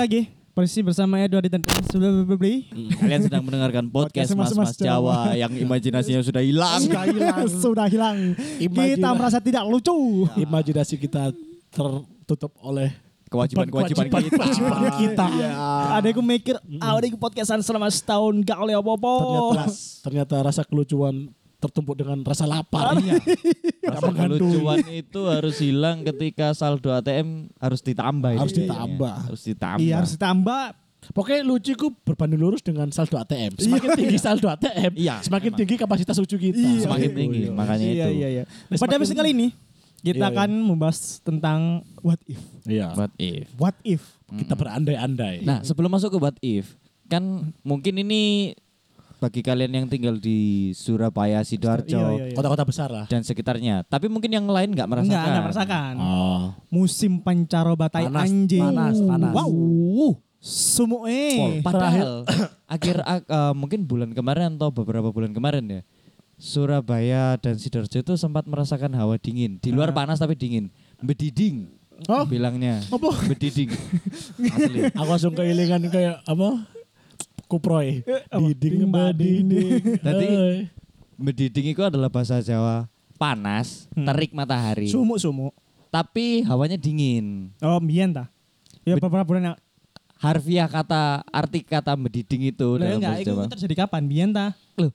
lagi Posisi bersama Edward dan sudah beli Kalian sedang mendengarkan podcast Mas-Mas Jawa. Yang imajinasinya sudah hilang. sudah hilang sudah hilang kita merasa tidak lucu Imajinasi kita tertutup oleh Kewajiban-kewajiban kita. kewajiban kita. ada yang mikir ah ada yang podcastan selama setahun gak oleh apa-apa Ternyata ternyata rasa kelucuan tertumpuk dengan rasa lapar. Iya. Gak Rasa kelucuan itu harus hilang ketika saldo ATM harus ditambah. Harus itu. ditambah. Harus ditambah. iya harus ditambah Pokoknya lucu ku berbanding lurus dengan saldo ATM. Semakin tinggi saldo ATM, Iya, semakin emang. tinggi kapasitas lucu kita. Iya. Semakin tinggi, makanya iya itu. iya iya Nah, pada episode kali ini kita Iya, iya. akan membahas tentang what if Iya. What if? what if Kita berandai-andai. Nah, sebelum masuk ke what if, kan mungkin ini bagi kalian yang tinggal di Surabaya, Sidoarjo, Iya, iya, iya. kota-kota besar lah. dan sekitarnya. Tapi mungkin yang lain nggak merasakan. Enggak, enggak merasakan. Oh. Musim pancaroba tai Panas, anjing. panas, panas. Wow. Sumo Pol. eh. Padahal akhir ak- eh, mungkin bulan kemarin atau beberapa bulan kemarin ya. Surabaya dan Sidoarjo itu sempat merasakan hawa dingin. Di luar panas tapi dingin. Bediding Oh, bilangnya. apa? Bediding. Asli. Aku langsung keilingan kayak apa? Kuproy. Diding badiding. Tadi Hei. bediding itu adalah bahasa Jawa panas, Hmm. terik matahari. Sumo. Tapi hawanya dingin. Oh, mien ta. Ya beberapa bulan yang Harfiah kata arti kata bediding itu Lah, dalam enggak, bahasa itu Jawa. terjadi kapan? Mien ta. Loh,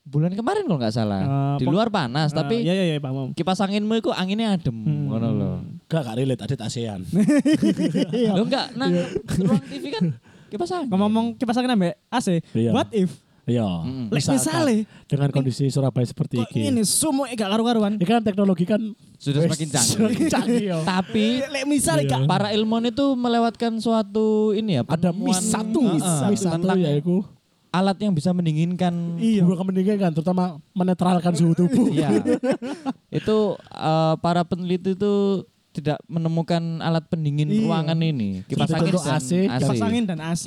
bulan kemarin kalau nggak salah. Eh, Di luar panas, tapi iya iya iya, Pak Mom. kipas anginmu itu anginnya adem Hmm. ngono loh. Gak, gak relate, adit ASEAN. Iya. Lo enggak, nah ruang TV kan kipas angin. Ngomong kipas angin ambek AC. Iya. What if Iya. Mm-mm. Lek misale dengan kondisi Surabaya seperti kok ini. ini eh, gak karu-karuan. Ini kan teknologi kan sudah semakin canggih. Semakin canggih ya. Tapi Lek misale Iya. gak para ilmuwan itu melewatkan suatu ini ya, Ada mis satu, Heeh, mis satu tentang ya itu. alat yang bisa mendinginkan Iya. Bukan mendinginkan, terutama menetralkan suhu tubuh. Iya. itu eh, para peneliti itu tidak menemukan alat pendingin Iya. ruangan ini. Kipas angin dan AC, Kipas angin dan AC.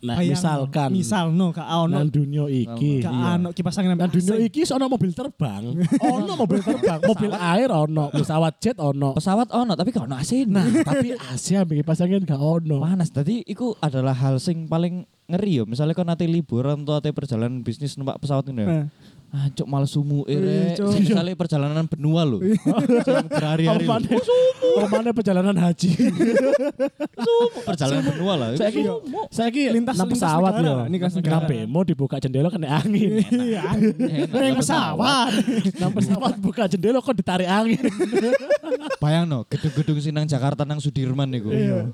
Nah, Bayang, misalkan misal no gak ono nang dunia iki. gak Iya. ono kipas angin Nang AC. iki ono mobil terbang. ono mobil terbang, mobil air ono, pesawat jet ono. Pesawat ono tapi gak ono AC. Nah, tapi Asia ambek kipas angin gak ono. panas. Tadi itu adalah hal sing paling ngeri yo. Misalnya kau nanti liburan atau ate perjalanan bisnis numpak pesawat ini. ya. Eh. Ah, cuk malah sumu Iya, ere. Misalnya perjalanan benua loh. Yang berhari-hari loh. Omane, omane perjalanan haji. Sumu perjalanan benua lah. Saya ki, saya ki Lintas- nang pesawat yo. lintas negara. Nang bemo dibuka jendela kena angin. Iya. Yang pesawat. Nang pesawat buka jendela kok ditarik angin. Bayang no, gedung-gedung sing nang Jakarta nang Sudirman niku. Iya.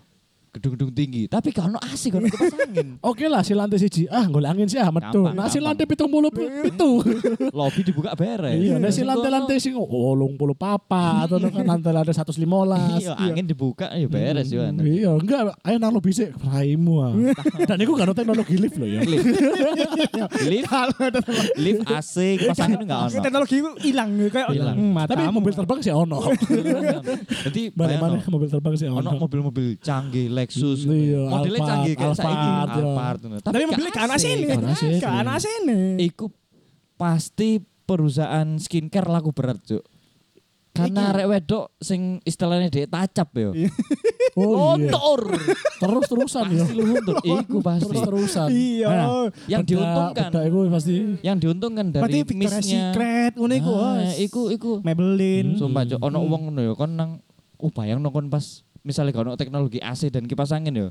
Gedung-gedung tinggi, tapi ono AC, ono kipas angin. Oke lah si lantai siji. Ah, golek angin sih ah metu. Nah si lantai pitung puluh pitu. Lobby dibuka beres. Iya, nah si lantai-lantai sing wolong puluh papa atau kan lantai-lantai satu limolas. Iya, angin dibuka ya beres yo. ana. Iya, enggak, ayo nang lo bisa raimu ah. Dan itu gak ada teknologi lift loh ya. Lift. lift, AC, kipas angin enggak ono. Teknologi itu hilang kayak Hilang. Hmm, Tapi mobil terbang sih ono. Jadi Balik mana mobil terbang sih ono ono. mobil-mobil canggih Lexus. Iya, Modelnya canggih kayak saiki Alphard, iya. Alphard. Tapi mobilnya ana AC, sini. Gak ana sini. Iku pasti perusahaan skincare laku berat, Cuk. Karena rek wedok sing istilahnya dek tacap yo. Oh iya. Luntur. Terus-terusan ya. Pasti luntur. Iku pasti. Terus-terusan. Iya. Nah, yang Bedak- diuntungkan bedak itu pasti yang diuntungkan Berarti dari Victoria's misnya Secret ngono iku. Ah, iku iku Maybelline. sumpah cok ono wong ngono ya kon nang uh bayang kon pas misalnya kalau teknologi AC dan kipas angin ya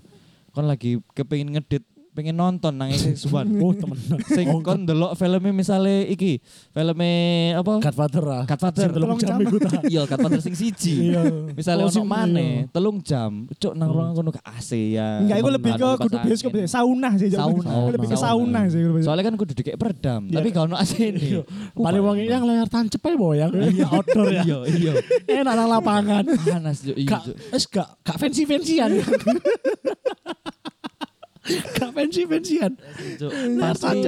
kon lagi kepengin ngedit pengen nonton nang X1 Oh temen. sing kon delok filmnya misalnya iki filmnya apa Godfather lah. Godfather. Telung jam iku ta. iya Godfather sing siji Iya. misalnya Oh, ono maneh iya. telung jam cok nang ruangan kono ke AC ya Enggak, itu lebih ke kudu bioskop deh. Sauna sih. Sauna. Lebih ke Sauna. sih. soalnya kan kudu dikek peredam Iya. tapi gak ono AC ini Paling wangi yang layar tancep aja boyang. Iya outdoor ya. iya iya Enak nang lapangan. panas iya Gak, Cuk. es gak, gak fancy fancyan. gak. Layar pasti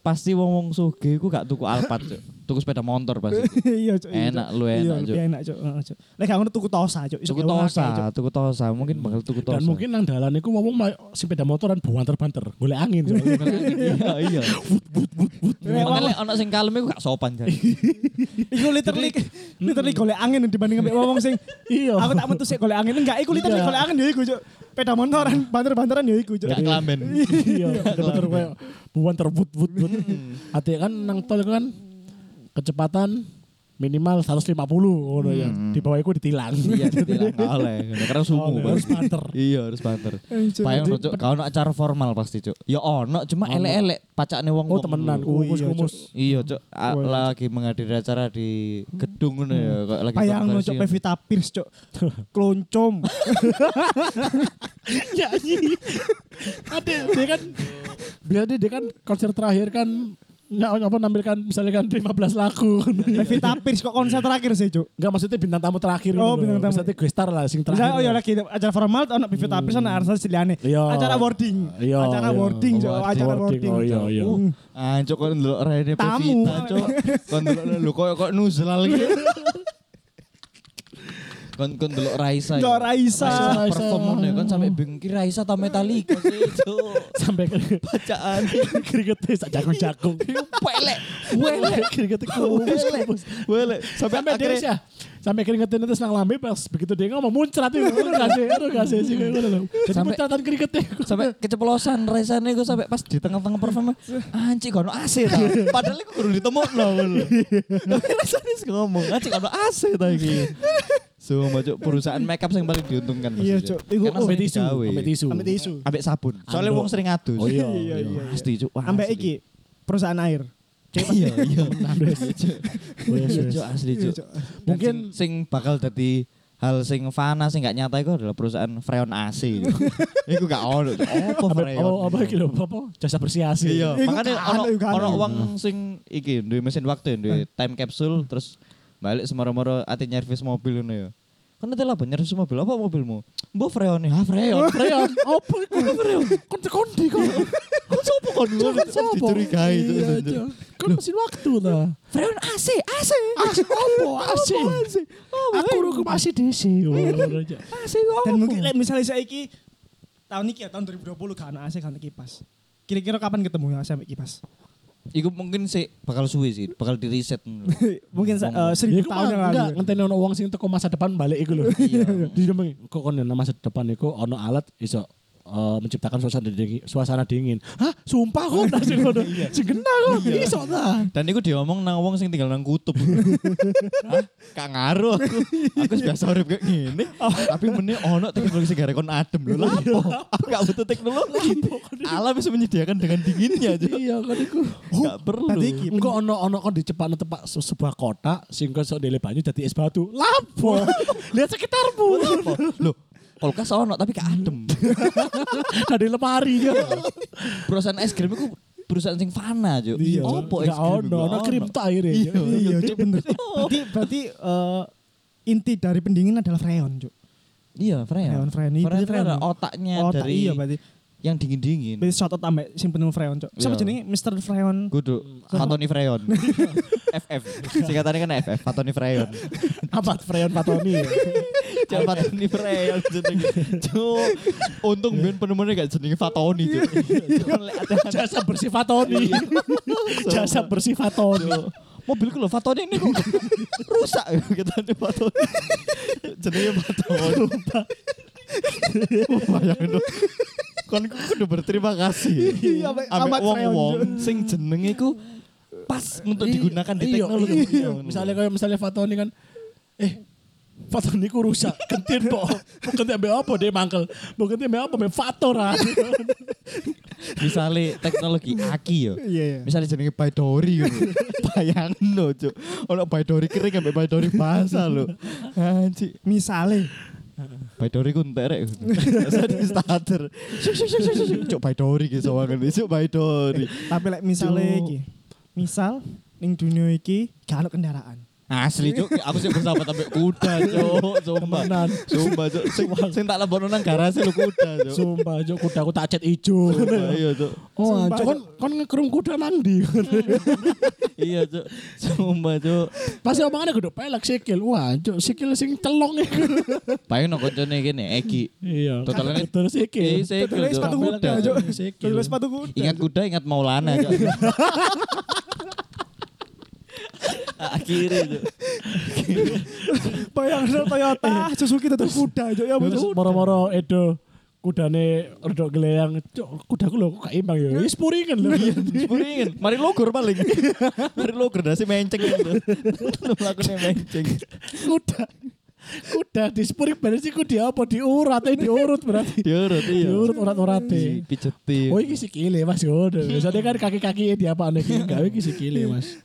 pasti wong wong suge ku gak tuku Alphard cuk tuku sepeda motor pas. Iya, iya, Enak, lu enak, Iya, Cuk. lebih enak, Cuk. Heeh, Cuk. Lek gak ngono tuku Tosa. Iso Tuku Tosa, tuku Tosa, mungkin bakal tuku Tosa. Dan mungkin nang dalan iku mah sepeda motoran banter-banter, golek angin. soalnya. iya iya. Lek Makanya ono sing kalem iku gak sopan jan. Iku literally literally golek angin dibanding ambek wong sing Iya. aku tak metu sik golek angin enggak iku literally Iya. golek angin ya iku cuk peda motoran banter-banteran ya iku cuk Gak kelamen. Iya, motor kayak banter but but but. Ate kan nang tol kan kecepatan minimal 150 ngono ya. Di bawah iku ditilang. Iya, ditilang gak oleh. Karena sumu. Oh, harus banter. Iya, harus banter. Cuk. Bayang cuk, kau ono acara formal pasti cuk. Ya ono, cuma elek-elek pacakne wong. Oh temenan, Oh, iya, kumus-kumus. Iya, cuk. A- Wah, lagi menghadiri acara di gedung ngono ya, kok lagi cuk konversi. Pevita Pierce cuk kloncom nyanyi. Ada dia kan biasanya dia kan konser terakhir kan nggak apa nampilkan misalnya kan 15 lagu. Pevita Pierce kok konser terakhir sih cuk Enggak maksudnya bintang tamu terakhir. Oh, bintang tamu. Maksudnya gue star lah sing terakhir. Misalnya, oh ya lagi acara formal ono Pevita Pierce ana artis ciliane Iya. acara boarding Iya, acara iya. boarding cuk Oh, acara boarding, oh, iya, iya. Hmm. Ah, cuk kok ndelok Tamu. Pevita, cuk. Kon ndelok lho kok kok nuzlal gitu. Kon kon ndelok Raisa. ya. Raisa. Raisa. perform ngono ya, kon sampe bingung ki Raisa ta Metallica sih, cuk. sampai ke Bacaan. keringetnya sak jagung-jagung. Pelek. Wele keringetnya kumus kumus. Boleh. Sampai Sampai dia akhirnya ya. Sampai keringetnya terus nang lambe pas begitu dia ngomong muncrat itu. Lu gak sih, lu gak sih sih ngono lho. Jadi Sampai- munceratan keringetnya. sampai keceplosan Raisane gue sampai pas di tengah-tengah performa anjing kono AC ta padahal iku kudu ditemokno ngono tapi sih ngomong anjing kono AC ta iki Sumpah cuk perusahaan makeup yang paling diuntungkan pasti, Iya, Cuk. Iku- oh, sering tisu, ambek tisu. ambek tisu Ambek sabun. Soalnya wong sering ngadus. Oh iya. Iya, iya. Pasti cuk. Wah, ambek iki perusahaan air Iya, iya. Iya, asli cuk. Dan Mungkin sing, bakal jadi hal sing fana sing gak nyata itu adalah perusahaan Freon AC. Iku gak ono. Apa Freon? oh, apa iki lho, apa jasa bersih AC. Iya, kan, ono ono uang sing iki duwe mesin waktu duwe time capsule terus balik semoro-moro ati nyervis mobil ngono ya. Kan nanti lah nyervis mobil apa mobilmu? Mbok Freon ya, Freon. Freon, apa iku Freon? Kon kondi kok. Kok sopo kon ngono? Sopo? Dicurigai itu. Iya. Kan mesin waktu lah. Freon AC, AC. AC opo AC? Aku ruku masih DC. AC kok. Dan mungkin misalnya saya iki tahun ini ya tahun 2020 kan AC kan kipas. Kira-kira kapan ketemu ya sampai kipas? Iku mungkin sih bakal suwe sih, bakal di reset. mungkin eh, seribu Iku tahun yang enggak lalu. ngenteni ono wong sing teko masa depan balik iku lho. Iya. Di kok kon nang masa depan iku ono alat iso eh, menciptakan suasana dingin, suasana dingin. Hah, sumpah kok sing ngono. Sing kena kok iso ta. Dan iku diomong nang wong sing tinggal nang kutub. Hah? Kak ngaruh aku. Aku wis biasa urip kayak gini. Tapi meneh ono teknologi sing kon adem lho. Lapo? Aku gak butuh teknologi. Alam bisa menyediakan dengan dinginnya aja. Iya kan iku. Gak perlu. Iki Engko ono ono kon dicepakno tempat se- sebuah kota sing kok sok dele banyu dadi es batu. Lapo? Lihat sekitarmu. Apa? Loh, kulkas ono tapi gak adem. Dari lemari ya. Perusahaan es krim itu perusahaan sing fana, Cuk. Iya. Opo es krim? ono, ono krim tok akhirnya. Iya. Iya, Cuk, bener. Berarti berarti eh, inti dari pendingin adalah freon, Cuk. Iya, Freon. Freon, Freon. Freon itu Freon. adalah otaknya Otak, dari iya berarti. Yang dingin-dingin. Berarti shot out ambek sing penuh freon, Cuk. Siapa Iya. jenenge Mr. Freon? Kudu Fatoni Freon. FF. Singkatannya kan FF, Fatoni Freon. Amat Freon Patoni. ya. Jangan Fatoni Freon jenenge. Cuk, untung ben penemunya gak jenenge Fatoni, Cuk. Cuk, lek ada Jasa bersih Fatoni. Jasa bersih Fatoni. mobilku lho Fatoni ini kok rusak nih Fatoni. Jenenge Fatoni. Bayangin dong. Kon ku kudu berterima kasih. Iya, ambek- wong-wong sing jenenge ku pas untuk digunakan di Iya, teknologi. iya. Misalnya kayak misalnya Fatoni kan eh Fatoni ku rusak, kentin po. Mau ganti ambil apa dia mangkel. Mau ganti ambil apa? Ambil Fator ah. Misalnya teknologi aki yo. Iya, iya. Misalnya jenenge Baidori gitu. Bayangin lho, Cuk. Ono Baidori kering ambek Baidori basah lho. Anjir. Misale Baidori ku enterek. Biasa di starter. Cuk Baidori ki sawangan isuk Baidori. tapi lek misale Cuk. iki. Misal ning dunia iki gak ono kendaraan. Asli cuk, aku sih bersahabat sampai kuda cuk, sumpah. Temenan. Sumpah cuk, sing, sing tak lebokno nang garasi lu kuda cuk. Sumpah, Cuk, kuda aku tak cat ijo. Iya cuk. Oh, Cuk, kon kon ngekrung kuda nang ndi? Iya cuk. Sumpah cuk. Pasti omongannya kudu pelek sikil. Wah, Cuk, sikil sing telong iku. Paling no koncone kene Egi. Iya. Totalnya- terus sikil. Iya, Cuk. sepatu kuda, Cuk. sikil. Tulis sepatu kuda. Ingat kuda, ingat Maulana cuk. Akhirnya cuk. Bayangno Toyota, Suzuki tetep kuda, Cuk. Ya moro-moro Edo kudane rada geleyang. Kudaku lho kok imbang ya. Wis puringan lho. Puringin, mari logur paling. mari logur dasi menceng. Lu melakukan menceng. kuda. Kuda di spuring bener sih kuda apa diurat eh diurut berarti. Diurut iya. Diurut urat-urate. Pijetin. Oh iki sikile Mas ngono. Biasanya kan kaki-kaki di apa nih gawe iki sikile Mas.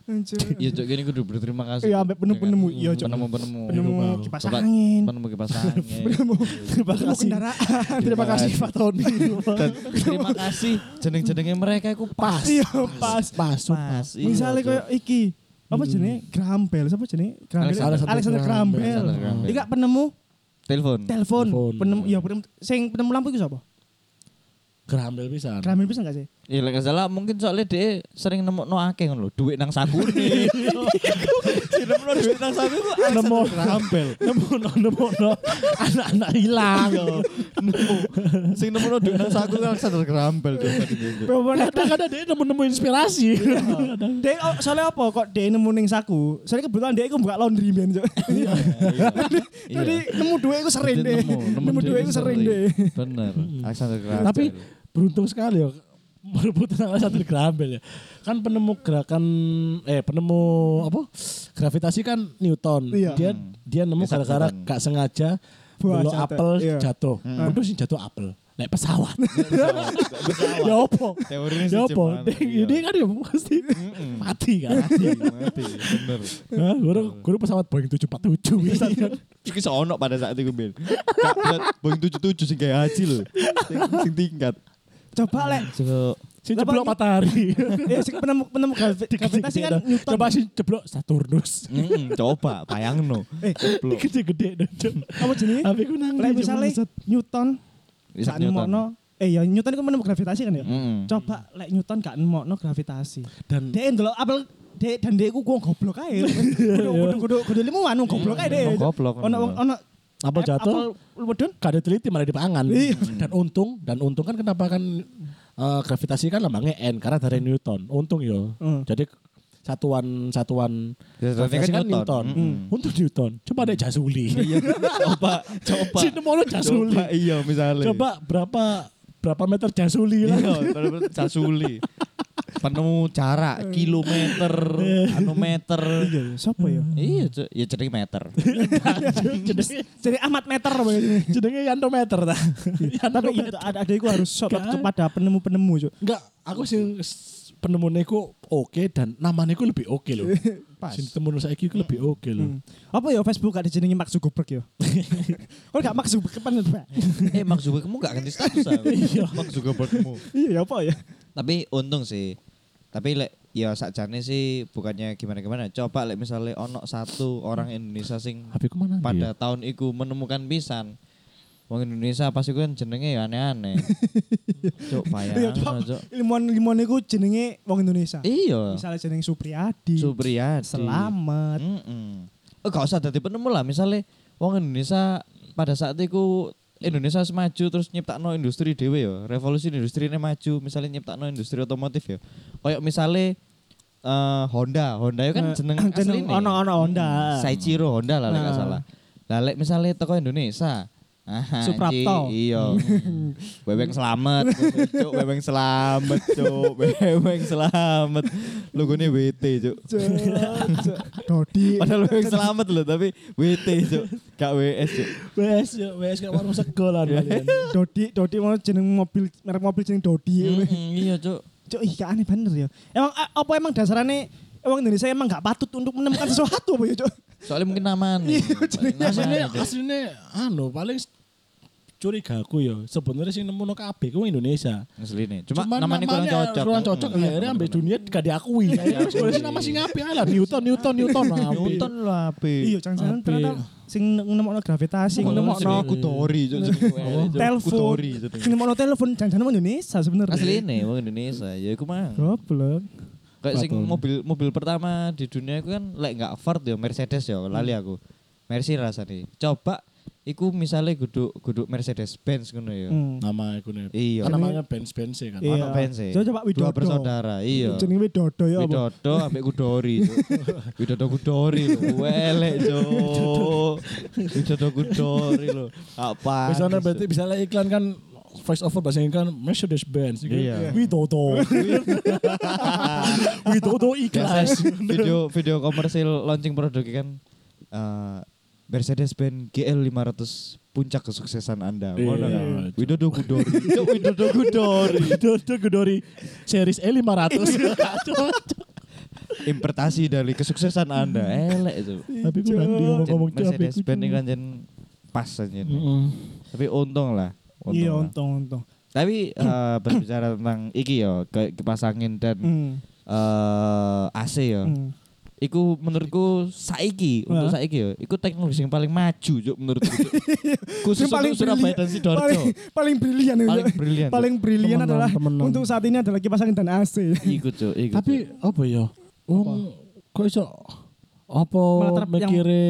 Iya cok, gini kudu berterima kasih. Iya, sampai penemu-penemu. Iya, Cuk. Penemu-penemu. Penemu kipas Bapak- angin. Penemu kipas angin. Penemu Terima penemu kasih. kendaraan. Terima kasih Pak Tony. Terima kasih jeneng-jenengnya mereka itu pas. Iya, pas. Pas. Pas. iya, Misalnya kayak iki apa jenenge? Graham Bell siapa jenenge? Graham Bell Alexander Alexander Graham Graham Bell Graham penemu? Telepon. telepon. Penemu ya penemu. Sing penemu lampu itu siapa? Gerambel pisan. Graham Bell bisa gak sih? Iya, lek salah mungkin soalnya dia sering nemu no akeh ngono lho, duit nang saku. nih. Si nemu no duit nang saku itu Nemu Rampel. nemu no nemu no anak-anak hilang. Nemu. Sing nemu no duit nang saku kan Alexander Rampel tuh tadi gitu. Kadang-kadang dia nemu-nemu inspirasi. Dek oh, soalnya apa kok dia nemu ning saku soalnya kebetulan dia iku buka laundry men Cuk. jadi nemu duit iku sering deh nemu duit iku sering deh Bener. Alexander Graham. Tapi beruntung sekali ya merebut tentang Alexander Graham Bell ya. Kan penemu gerakan eh penemu apa? Gravitasi kan Newton. Iya. Dia dia nemu gara-gara gak sengaja Buah, apel Iya. jatuh. Untung sih jatuh apel. Naik pesawat. ya opo? Teorinya sih Ya opo? cuman, iya. Ini kan ya pasti mati kan. mati, mati, bener. Hah, guru guru pesawat Boeing 747 bisa kan. Iki pada saat itu Ben. Boeing 77 sing kayak haji lho. Sing tingkat. Coba lek Cuk. Si Lah, jeblok matahari. ya sing penemu penemu gravi- gravitasi kan Newton Coba si jeblok Saturnus. Mm, coba bayangno. eh. Gede-gede apa jenenge Tapi ku nang lek Cuk, Newton Isaac Newton. eh ya Newton itu menemu gravitasi kan ya Mm. coba lek Newton gak nemokno gravitasi Dan dia ndelok apel dia dan dia ku gua goblok ae kudu kudu kudu kudu limuan goblok ae deh Wong goblok. ono ono apel eh, jatuh, apel medun gak ada teliti malah dipangan. Iya. Dan untung, dan untung kan kenapa kan eh, gravitasi kan lambangnya N karena dari Newton. Untung yo. Hmm. Jadi satuan satuan Gravitasi gravitasi kan kan Newton. Newton. Mm. Untung Newton. Coba deh Jasuli. Iya. Coba, coba. Jasuli. Coba iya misalnya. Coba berapa berapa meter Jasuli lah. Iya, bener-bener Sasuli. Penemu jarak kilometer, anu meter. iya siapa ya Iya, Cuk. ya jadi meter. Jadi Ahmad meter jenenge Yantometer ta. tapi iya ada ada iku harus Gak. kepada penemu-penemu Cuk. Enggak, aku sih penemunya iku oke dan namanya iku lebih oke loh. Pas. Sing temu saiki iku lebih oke loh. Hmm. Apa ya Facebook gak dijenengi Mark Zuckerberg ya? Kok gak Mark Zuckerberg kan Pak? eh, Mark Zuckerberg gak ganti status ah. Iya. Mark Zuckerbergmu. Iya apa ya? Tapi untung sih. Tapi lek ya sakjane sih bukannya gimana-gimana. Coba lek misalnya ono satu orang Indonesia sing pada tahun iku menemukan pisan. Wong Indonesia pasti kan jenenge ya aneh-aneh. Cuk, Iya, Cuk. bayang Cuk. Ilmuwan-ilmuwan iku jenenge wong Indonesia. Iya. Misalnya jeneng Supriyadi, Supriyadi. Selamat. Mm Oh, gak usah dadi penemu lah. Misalnya wong Indonesia pada saat itu Indonesia maju terus nyiptakno industri dhewe ya. Revolusi industri ini maju, misalnya nyiptakno industri otomotif ya. Kayak misalnya eh, Honda, Honda itu kan Eh, jeneng jeneng asline. ono-ono Honda. Saichiro Honda lah Nah. salah. Lah lek misalnya teko Indonesia Ah, Suprapto. Iya. Bebeng selamat. Cuk, bebeng selamat, cuk. Bebeng selamat. Logone WT, cuk. Cuk, cuk. Dodi. Padahal bebeng selamat loh, tapi WT, cuk. Gak WS, cuk. Wes, yo, wes kayak warung sekolah. Dodi, Dodi mau jeneng mobil merek mobil jeneng Dodi. Iya, cuk. Cuk, ih gak aneh bener ya. Emang a- apa emang dasarnya emang Indonesia emang gak patut untuk menemukan sesuatu apa ya, Cuk? Soalnya mungkin aman. Iya, Aslinya aslinya anu paling curiga aku ya sebenarnya sing nemu no kabeh ku Indonesia. Asline. Cuma, Cuman namanya kurang cocok. Kurang cocok Mm. akhirnya ambil dunia gak diakui. Ya sebenarnya sih nama sing apik lah Newton Newton Newton apik. Newton lah ape. Iya, jangan-jangan Apik. ternyata sing nemokno gravitasi, sing nemokno Kudori. telepon, sing nemokno telepon, jangan-jangan Indonesia sebenarnya. Asline wong Indonesia. Ya iku mah. Goblok. Kayak sing mobil mobil pertama di dunia itu kan lek nggak Ford ya Mercedes ya lali aku. Mercy rasanya. Coba iku misalnya guduk guduk Mercedes Benz ngono ya. Hmm. Nama iku nih. Iya. Kan namanya Benz Benz kan. Iya. Ono Benz e. Coba Dua Widodo. bersaudara. Iya. Jenenge Widodo ya apa? Widodo ambek Kudori. Widodo Kudori lho. Welek, Cuk. Widodo Kudori lho. Apa? Misalnya berarti misalnya iklan kan voice over bahasa Inggris kan Mercedes Benz. Iya. Widodo. Widodo iklan. video video komersil launching produk kan eh, Mercedes-Benz GL 500 puncak kesuksesan Anda. Iya. Ngono kan? Widodo Kudori. Cuk, Widodo Kudori. Widodo Kudori series E E500. Importasi dari kesuksesan Anda. Elek itu. Tapi ngomong-ngomong apa Mercedes-Benz ini itu. kan jen pas aja. Mm-mm. Tapi untung lah. Untung Iya, lah. untung untung. Tapi eh, berbicara tentang iki kayak kipas angin dan Hmm. eh, AC ya. Hmm. Iku menurutku saiki untuk Hah? saiki ya, iku teknologi yang paling maju Cuk, menurutku. Khusus Yang paling untuk Surabaya dan Sidoarjo. Paling, paling brilian ya. Paling brilian. Paling brilian Temenan, adalah temenan. untuk saat ini adalah kipas angin dan AC. Iku Cuk, iku. Tapi apa ya? Wong kok iso apa Melatar- yang- mikire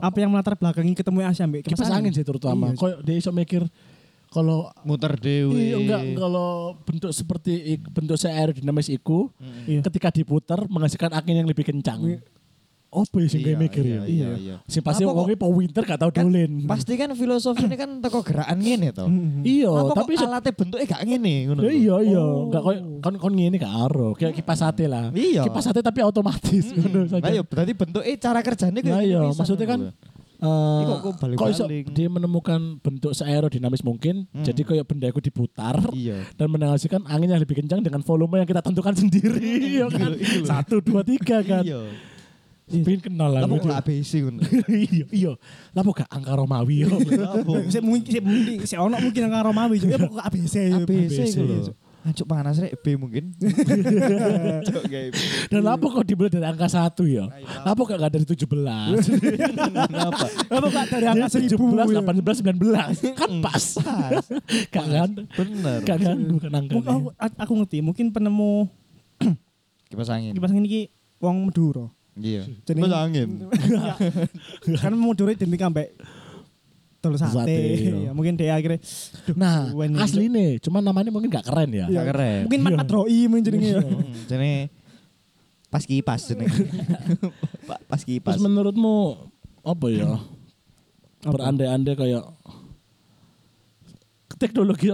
Apa yang melatar belakangi ketemu AC ambek kipas angin sih terutama. Iya. Kok dia iso mikir kalau muter dewe. Iya enggak kalau bentuk seperti bentuk aerodinamis iku Iya. ketika diputar menghasilkan angin yang lebih kencang. Apa ya sing Iya, kayak mikir iya, ya? iya, iya. Sing pasti wongnya po winter gak tau Kan dolen. Pasti kan filosofi ini kan teko gerakan ngene to. Hmm. Iya, tapi kok alatnya bentuknya gak ngene ngono. Ya iya iya, Oh. enggak kon kon kon ngene gak aro. Kayak kipas sate lah. Iya. Kipas sate tapi otomatis ngono saja. Iya, berarti bentuknya cara kerjanya kayak Nah iya, maksudnya kan eh, Ini kok- kok kok iso dia menemukan bentuk seaerodinamis mungkin, Hmm. jadi kayak benda itu diputar Iya. dan menghasilkan angin yang lebih kencang dengan volume yang kita tentukan sendiri, ya kan? Satu, dua, tiga kan. Iya. Pengen kenal lah. Lah kok gitu. gak ABC ngono. Iya, iya. Lah kok gak angka Romawi yo. Saya mungkin saya mungkin saya ono mungkin yang karo Romawi juga. Pokok ABC. ABC ABC, iya. Ancuk panas rek B mungkin. Gawe. Dan apa kok dimulai dari angka satu ya? Apa kok gak dari 17? Kenapa? Apa kok dari angka Dia 1000 17, ya? 18, 19. Kan pas. Gak kan? Bener. Gak kan? Bukan angka. Mungkin aku, aku ngerti, mungkin penemu Kipas angin. kipas angin iki wong Madura. Iya. Jadi- Kipas angin. kan Madura identik ambek tol sate. Sate, iya. Ya, mungkin dia akhirnya duh, Nah, asli nih, cuman namanya mungkin gak keren ya. Iya. Gak keren. Mungkin Mat Iya. Matroi mungkin jenenge ya. Hmm, Jene pas kipas. Pak pas kipas. Terus menurutmu apa ya? Berandai-andai kayak teknologi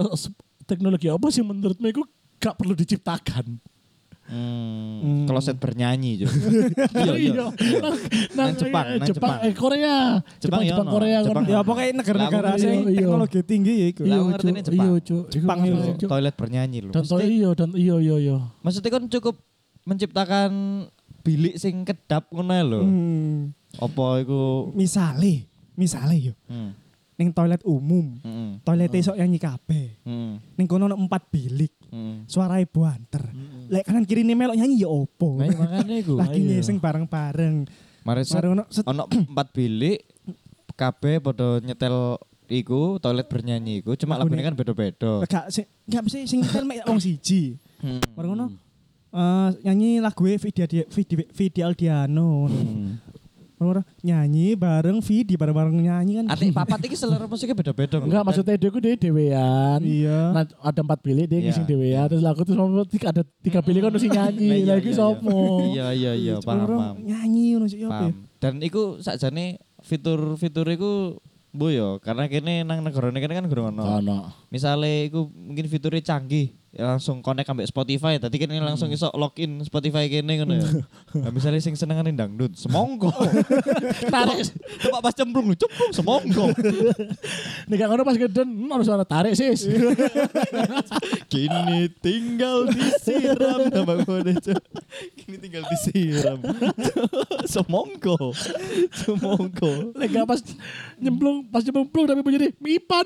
teknologi apa sih menurutmu itu gak perlu diciptakan? Hmm, kloset bernyanyi juga. Iya. Nang, Nang Jepang, nang Jepang, Jepang. eh Korea, Jepang Jepang, ya Jepang. Korea, Jepang. Ya pokoknya negara-negara sing iya. teknologi tinggi ya iku. Iya, ngerti. Jepang. Iya. Jepang Iya, itu. Toilet bernyanyi loh. Dan toilet iya dan iya iya iya. Maksudnya kan cukup menciptakan bilik sing kedap ngono ae lho. Hmm. Apa iku? Misale, misale yo. Hmm. Ning toilet umum, Heeh. toilet esok nyanyi kabeh. Heeh. Ning kono ono bilik, Heeh. suarae banter. Lek kanan kiri nih melok nyanyi ya opo. Nah, makane iku. Lagi iya. ngeseng bareng-bareng. Mari ono ono empat bilik kabeh padha nyetel iku toilet bernyanyi iku cuma lagune kan beda-beda. gak sing gak mesti sing nyetel mek wong siji. Hmm. Mari ngono eh, nyanyi lagu Vidi Vidi Vidi Aldiano. Hmm. Ngono, nyanyi bareng Vidi bareng-bareng nyanyi kan. Atik papat iki selera musiknya beda-beda. Enggak maksudnya dia dia dewean. Iya. Nah, ada empat bilik dia Iya. ngisi dewean terus lagu terus sama tiga ada tiga bilik kan mesti Nah, nyanyi. iya, Lagi iya, sopo? Iya iya iya paham paham. Nyanyi ngono sih ya ya? Dan iku sakjane fitur-fitur iku Bu yo, karena kene nang negara kene kan gurung ono. Ono. Misale iku mungkin fiturnya canggih, ya langsung connect ambek Spotify. Tadi kene langsung iso login Spotify kene ngono ya. Nah, misalnya sing senengane dangdut, semongko. Tarik. Coba pas cemplung, cemplung semongko. Nih kan ono pas geden hmm, harus suara tarik sis. Kini tinggal disiram nama gue Kini tinggal disiram. semongko. Semongko. Lega pas nyemplung pas nyemplung tapi menjadi mipan.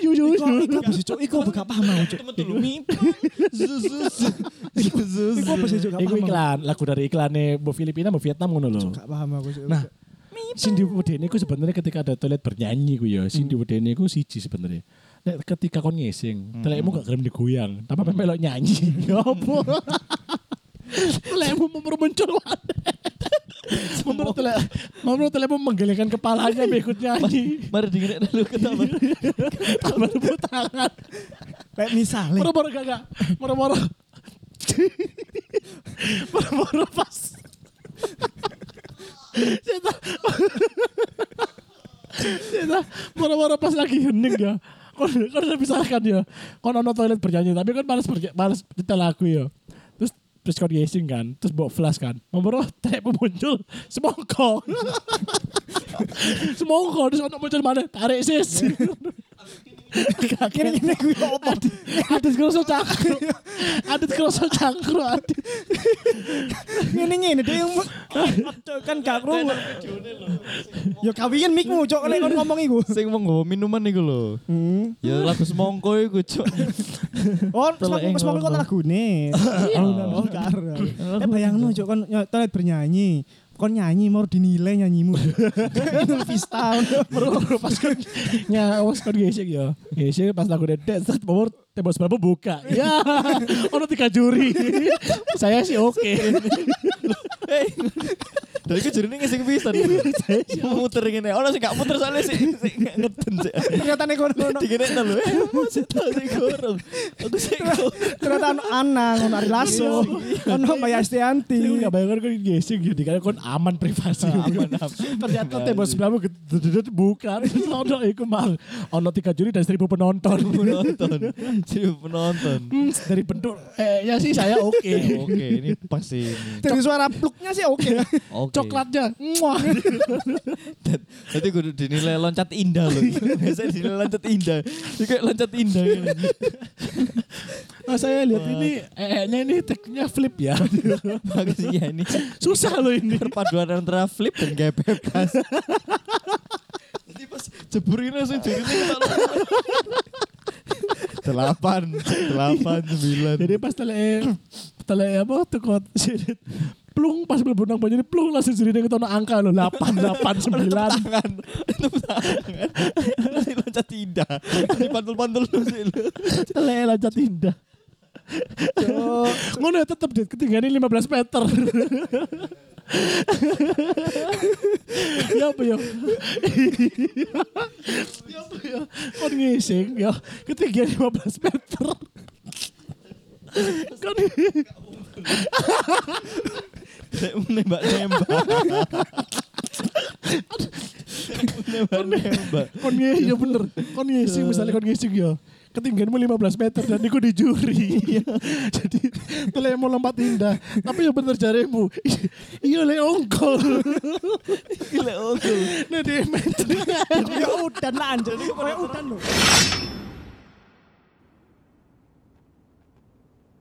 Yu Iku yu. iku apa sih cuk? Iku apa gak paham aku cuk. Temen mimpi. Zus. Zus. Iku apa sih cuk? Iku iklan, lagu dari iklannya Bu Filipina, Bu Vietnam ngono lho. Gak paham aku cuk. Nah, Cindy Wedene ku sebenarnya ketika ada toilet bernyanyi ku ya, Cindy Wedene ku siji sebenarnya. Nek ketika kon ngising, telekmu gak gelem digoyang, tanpa melok nyanyi. Ya apa? Telekmu mempermuncul Mempermuncul telek, mempermuncul telekmu menggelengkan kepalanya ikut nyanyi. Mari dengerin dulu ketawa. Tambah tepuk tangan. Kayak misalnya Moro-moro gak gak. Moro-moro. Moro-moro pas. Cita. Cita. Moro-moro pas lagi hening ya. Kon udah bisa kan ya. Kon ono toilet bernyanyi tapi kan males males nyetel lagu ya. Kon gasing kan, terus bawa flash kan. Moro trek muncul semongko. semongko terus ono muncul mana? Tarik sis. Kira ini gue apa? Adit kerasa cangkruk. Adit kerasa cangkruk. Adit. Ini ini dia yang kan gak kru. Ya kawian mikmu cuk nek kon ngomong iku. Sing mau nggawa minuman iku lho. Hmm. Ya lagu semongko iku, Cuk. Oh, Telek semua semua kok ngono. lagune. Oh. Eh bayangno cuk kon ny- toilet bernyanyi. Kon nyanyi mau dinilai nyanyimu. Itu Vista. Bro, pas kan nya kan gesek ya. Gesek pas lagu dedet set power tembok seberapa buka. Ya, ono tiga juri. Saya sih oke. Dari ku jarine ngising pisan. Muter ngene. Ono sing gak muter soalnya sih gak ngeden sih. Ternyata nek kono kono. Dikene lho. Eh, masih tau sing gorong. Aku sih. Ternyata ono Anang, ono Ari Lasso, ono Mbak Yastianti. Saya nggak bayangkan kan gitu kan kon aman privasi. Aman, aman. Ternyata tembok sebelahmu dedet buka. Terus ono iku mal. Ono tiga juri dan seribu penonton. Penonton. Seribu penonton. Hmm, dari bentuk eh ya sih saya oke. Oke, ini pasti. Dari suara pluknya sih oke. Oke. Coklatnya. Muah. Jadi kudu dinilai loncat indah loh. Biasanya dinilai loncat indah. Ini kayak loncat indah. ini. Nah, saya lihat ini eh-nya ini tekniknya flip ya. Makasih ya ini. Susah loh ini. Perpaduan antara flip dan gaya bebas. Jadi pas jebur ini langsung ini kita Delapan, delapan, sembilan. Jadi pas tele tele apa tuh kot plung pas mlebu nang banyu plung langsung jadi ketono angka lo 8 8 9 tangan, itu tangan. Masih loncat indah. Masih pantul-pantul lu sih lu. tele lanjut indah. Ngono ya tetep deh ketinggalan 15 meter. ya apa ya? ya apa ya? Kon ngising ya ketinggalan 15 meter. Kon Kon ngising ya bener. Kon ngising misalnya kon ngising ya. Ketinggianmu 15 meter dan iku di juri. Jadi tele mau lompat indah. Tapi ya bener jarimu. Iya le ongkol. Gila, oke. Nah di meter. Ya udan lah anjir. Ini udan loh.